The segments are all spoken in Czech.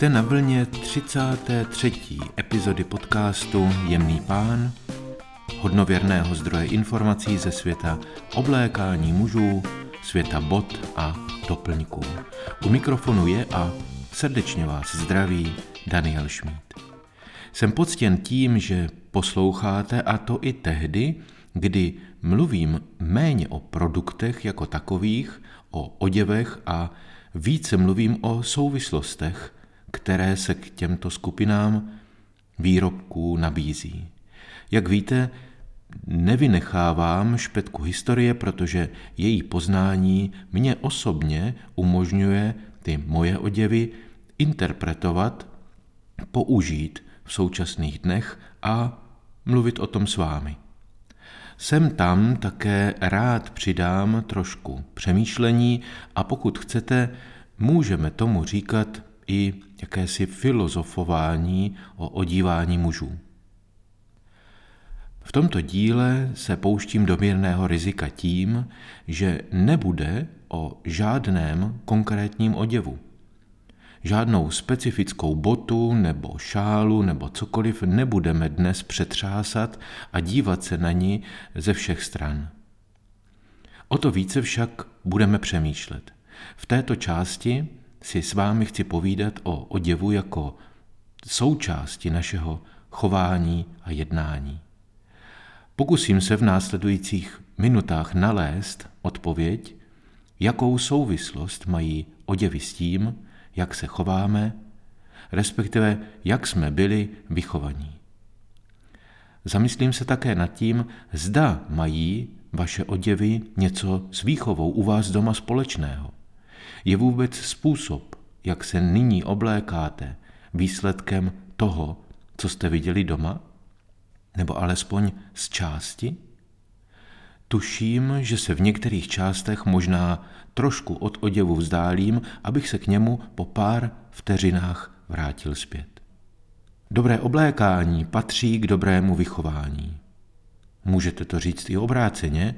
Jste na vlně 33. epizody podcastu Jemný pán, hodnověrného zdroje informací ze světa oblékání mužů, světa bot a doplňků. U mikrofonu je a srdečně vás zdraví Daniel Schmid. Jsem poctěn tím, že posloucháte a to i tehdy, kdy mluvím méně o produktech jako takových, o oděvech a více mluvím o souvislostech, které se k těmto skupinám výrobků nabízí. Jak víte, nevynechávám špetku historie, protože její poznání mě osobně umožňuje ty moje oděvy interpretovat, použít v současných dnech a mluvit o tom s vámi. Sem tam také rád přidám trošku přemýšlení a pokud chcete, můžeme tomu říkat i jakési filozofování o odívání mužů. V tomto díle se pouštím do mírného rizika tím, že nebude o žádném konkrétním oděvu. Žádnou specifickou botu nebo šálu nebo cokoliv nebudeme dnes přetřásat a dívat se na ní ze všech stran. O to více však budeme přemýšlet. V této části si s vámi chci povídat o oděvu jako součásti našeho chování a jednání. Pokusím se v následujících minutách nalézt odpověď, jakou souvislost mají oděvy s tím, jak se chováme, respektive jak jsme byli vychovaní. Zamyslím se také nad tím, zda mají vaše oděvy něco s výchovou u vás doma společného. Je vůbec způsob, jak se nyní oblékáte, výsledkem toho, co jste viděli doma? Nebo alespoň z části? Tuším, že se v některých částech možná trošku od oděvu vzdálím, abych se k němu po pár vteřinách vrátil zpět. Dobré oblékání patří k dobrému vychování. Můžete to říct i obráceně,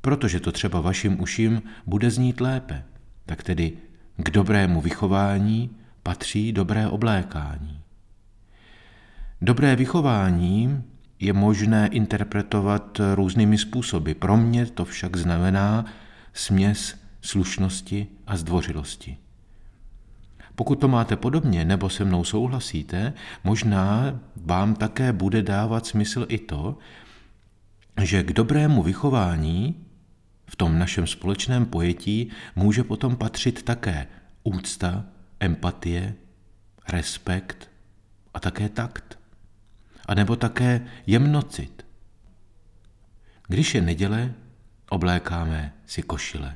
protože to třeba vašim uším bude znít lépe. Tak tedy k dobrému vychování patří dobré oblékání. Dobré vychování je možné interpretovat různými způsoby. Pro mě to však znamená směs slušnosti a zdvořilosti. Pokud to máte podobně nebo se mnou souhlasíte, možná vám také bude dávat smysl i to, že k dobrému vychování v tom našem společném pojetí může potom patřit také úcta, empatie, respekt a také takt. A nebo také jemnocit. Když je neděle, oblékáme si košile.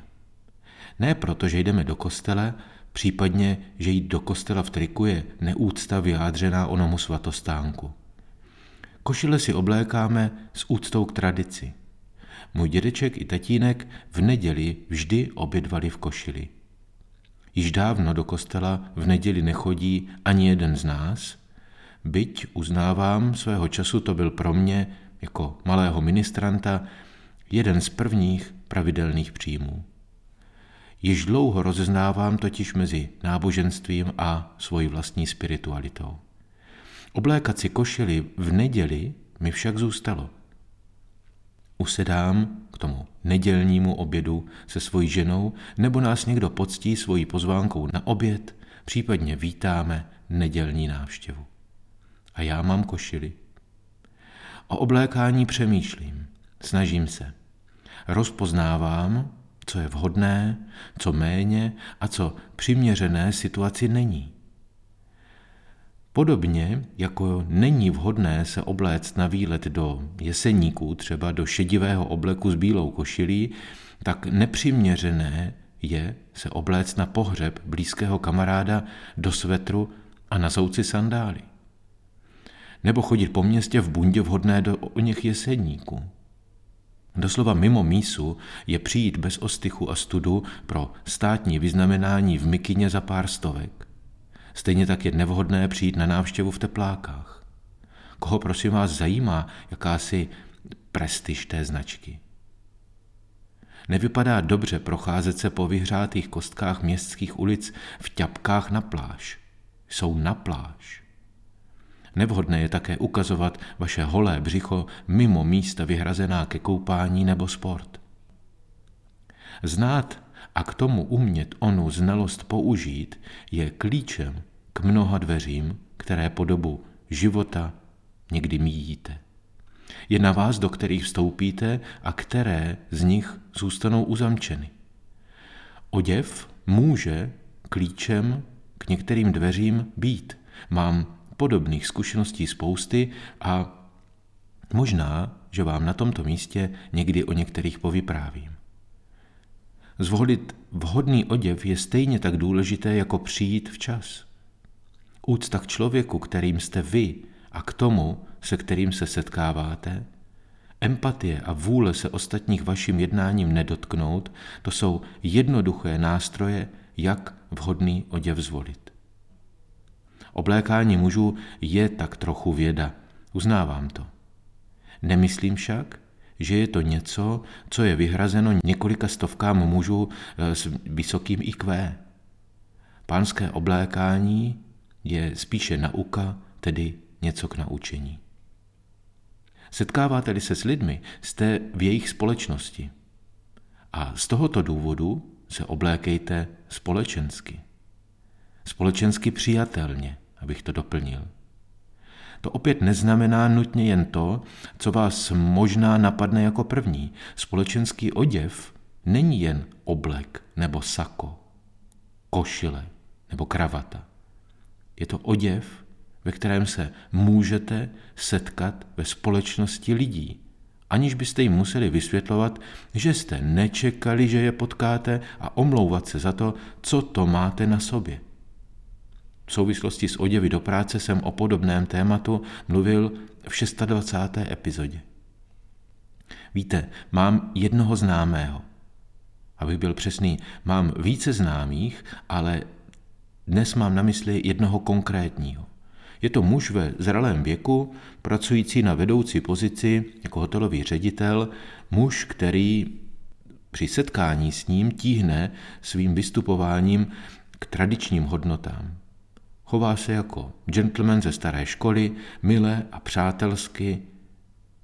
Ne proto, že jdeme do kostele, případně, že jít do kostela v triku je neúcta vyjádřená onomu svatostánku. Košile si oblékáme s úctou k tradici. Můj dědeček i tatínek v neděli vždy obědvali v košili. Již dávno do kostela v neděli nechodí ani jeden z nás, byť uznávám, svého času to byl pro mě, jako malého ministranta, jeden z prvních pravidelných příjmů. Již dlouho rozeznávám totiž mezi náboženstvím a svojí vlastní spiritualitou. Oblékat si košili v neděli mi však zůstalo. Usedám k tomu nedělnímu obědu se svojí ženou, nebo nás někdo poctí svojí pozvánkou na oběd, případně vítáme nedělní návštěvu. A já mám košili. O oblékání přemýšlím, snažím se. Rozpoznávám, co je vhodné, co méně a co přiměřené situaci není. Podobně jako není vhodné se obléct na výlet do jeseníků, třeba do šedivého obleku s bílou košilí, tak nepřiměřené je se obléct na pohřeb blízkého kamaráda do svetru a na souci sandály. Nebo chodit po městě v bundě vhodné do o něch jeseníků. Doslova mimo mísu je přijít bez ostychu a studu pro státní vyznamenání v mikině za pár stovek. Stejně tak je nevhodné přijít na návštěvu v teplákách. Koho prosím vás zajímá jakási prestiž té značky? Nevypadá dobře procházet se po vyhřátých kostkách městských ulic v ťapkách na pláž. jsou na pláž. Nevhodné je také ukazovat vaše holé břicho mimo místa vyhrazená ke koupání nebo sport. Znát a k tomu umět onu znalost použít je klíčem k mnoha dveřím, které po dobu života někdy míjíte. Je na vás, do kterých vstoupíte a které z nich zůstanou uzamčeny. Oděv může klíčem k některým dveřím být. Mám podobných zkušeností spousty a možná, že vám na tomto místě někdy o některých povyprávím. Zvolit vhodný oděv je stejně tak důležité, jako přijít včas. Úcta k člověku, kterým jste vy, a k tomu, se kterým se setkáváte, empatie a vůle se ostatních vaším jednáním nedotknout, to jsou jednoduché nástroje, jak vhodný oděv zvolit. Oblékání mužů je tak trochu věda, uznávám to. Nemyslím však, že je to něco, co je vyhrazeno několika stovkám mužů eh, s vysokým IQ. Pánské oblékání je spíše nauka, tedy něco k naučení. Setkáváte-li se s lidmi, jste v jejich společnosti. A z tohoto důvodu se oblékejte společensky. Společensky přijatelně, abych to doplnil. To opět neznamená nutně jen to, co vás možná napadne jako první. Společenský oděv není jen oblek nebo sako, košile nebo kravata. Je to oděv, ve kterém se můžete setkat ve společnosti lidí, aniž byste jim museli vysvětlovat, že jste nečekali, že je potkáte a omlouvat se za to, co to máte na sobě. V souvislosti s oděvy do práce jsem o podobném tématu mluvil v 26. epizodě. Víte, mám jednoho známého. Abych byl přesný, mám více známých, ale dnes mám na mysli jednoho konkrétního. Je to muž ve zralém věku, pracující na vedoucí pozici jako hotelový ředitel, muž, který při setkání s ním tíhne svým vystupováním k tradičním hodnotám. Chová se jako gentleman ze staré školy, milé a přátelsky,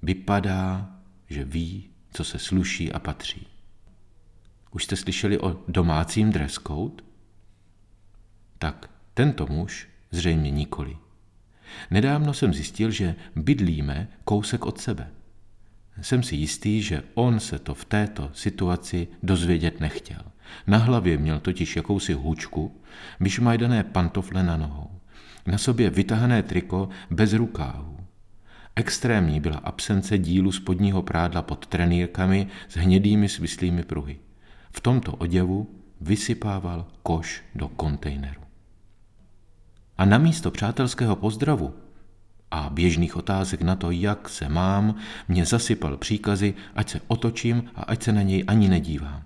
vypadá, že ví, co se sluší a patří. Už jste slyšeli o domácím dress code? Tak tento muž zřejmě nikoli. Nedávno jsem zjistil, že bydlíme kousek od sebe. Jsem si jistý, že on se to v této situaci dozvědět nechtěl. Na hlavě měl totiž jakousi hůčku, vyšmajdané pantofle na nohou. Na sobě vytahané triko bez rukávu. Extrémní byla absence dílu spodního prádla pod trenýrkami s hnědými svislými pruhy. V tomto oděvu vysypával koš do kontejneru. A na místo přátelského pozdravu a běžných otázek na to, jak se mám, mě zasypal příkazy, ať se otočím a ať se na něj ani nedívám.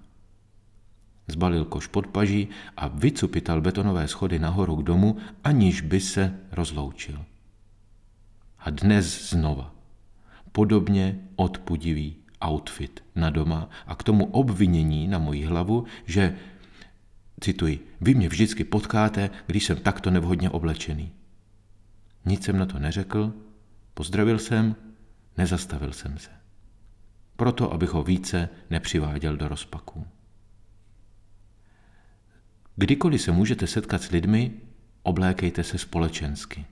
Zbalil koš pod paží a vycupital betonové schody nahoru k domu, aniž by se rozloučil. A dnes znova. Podobně odpudivý outfit na doma a k tomu obvinění na moji hlavu, že, cituji, vy mě vždycky potkáte, když jsem takto nevhodně oblečený. Nic jsem na to neřekl, pozdravil jsem, nezastavil jsem se. Proto, abych ho více nepřiváděl do rozpaků. Kdykoliv se můžete setkat s lidmi, oblékejte se společensky.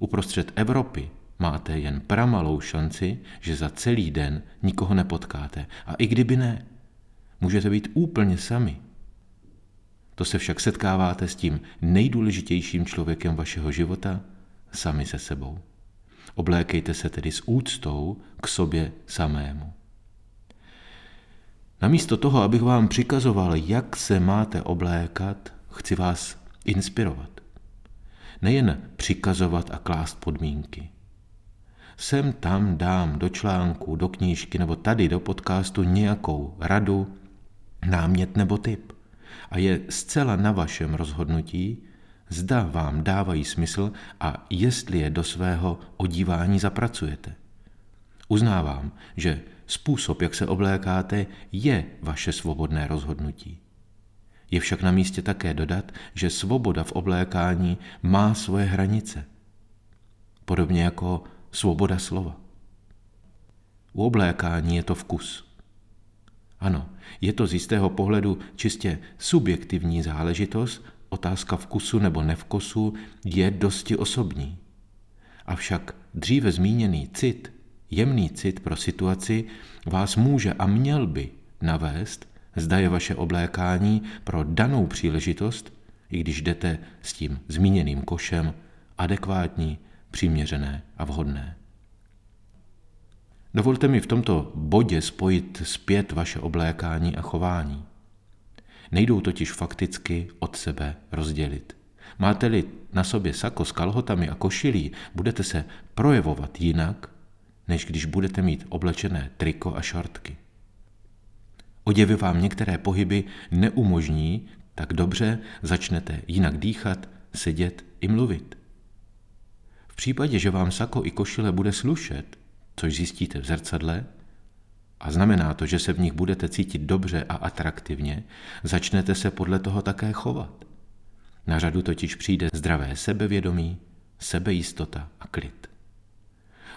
Uprostřed Evropy máte jen pramalou šanci, že za celý den nikoho nepotkáte. A i kdyby ne, můžete být úplně sami. To se však setkáváte s tím nejdůležitějším člověkem vašeho života, sami se sebou. Oblékejte se tedy s úctou k sobě samému. Namísto toho, abych vám přikazoval, jak se máte oblékat, chci vás inspirovat. Nejen přikazovat a klást podmínky. Sem tam dám do článku, do knížky nebo tady do podcastu nějakou radu, námět nebo tip. A je zcela na vašem rozhodnutí, zda vám dávají smysl a jestli je do svého odívání zapracujete. Uznávám, že způsob, jak se oblékáte, je vaše svobodné rozhodnutí. Je však na místě také dodat, že svoboda v oblékání má svoje hranice. Podobně jako svoboda slova. U oblékání je to vkus. Ano, je to z jistého pohledu čistě subjektivní záležitost, otázka vkusu nebo nevkusu je dosti osobní. Avšak dříve zmíněný cit, jemný cit pro situaci, vás může a měl by navést, zda je vaše oblékání pro danou příležitost, i když jdete s tím zmíněným košem, adekvátní, přiměřené a vhodné. Dovolte mi v tomto bodě spojit zpět vaše oblékání a chování. Nejdou totiž fakticky od sebe rozdělit. Máte-li na sobě sako s kalhotami a košilí, budete se projevovat jinak, než když budete mít oblečené triko a šortky. Oděvy vám některé pohyby neumožní, tak dobře začnete jinak dýchat, sedět i mluvit. V případě, že vám sako i košile bude slušet, což zjistíte v zrcadle, a znamená to, že se v nich budete cítit dobře a atraktivně, začnete se podle toho také chovat. Na řadu totiž přijde zdravé sebevědomí, sebejistota a klid.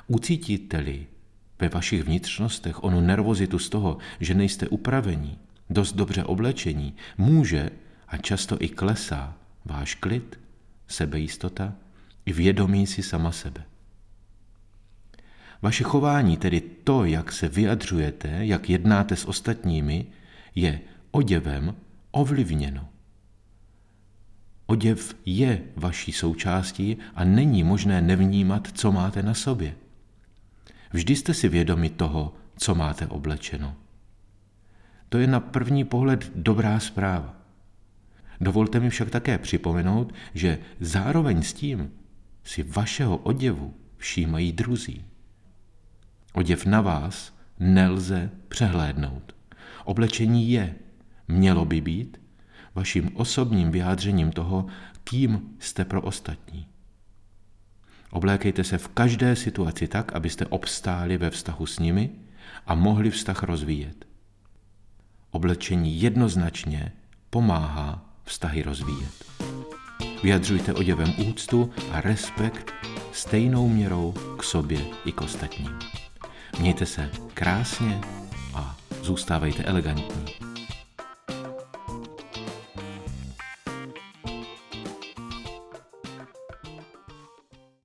Ucítíte-li ve vašich vnitřnostech onu nervozitu z toho, že nejste upravení, dost dobře oblečení, může a často i klesá váš klid, sebejistota i vědomí si sama sebe. Vaše chování, tedy to, jak se vyjadřujete, jak jednáte s ostatními, je oděvem ovlivněno. Oděv je vaší součástí a není možné nevnímat, co máte na sobě. Vždy jste si vědomi toho, co máte oblečeno. To je na první pohled dobrá zpráva. Dovolte mi však také připomenout, že zároveň s tím si vašeho oděvu všímají druzí. Oděv na vás nelze přehlédnout. Oblečení je, mělo by být, vaším osobním vyjádřením toho, kým jste pro ostatní. Oblékejte se v každé situaci tak, abyste obstáli ve vztahu s nimi a mohli vztah rozvíjet. Oblečení jednoznačně pomáhá vztahy rozvíjet. Vyjadřujte oděvem úctu a respekt stejnou měrou k sobě i k ostatním. Mějte se krásně a zůstávejte elegantní.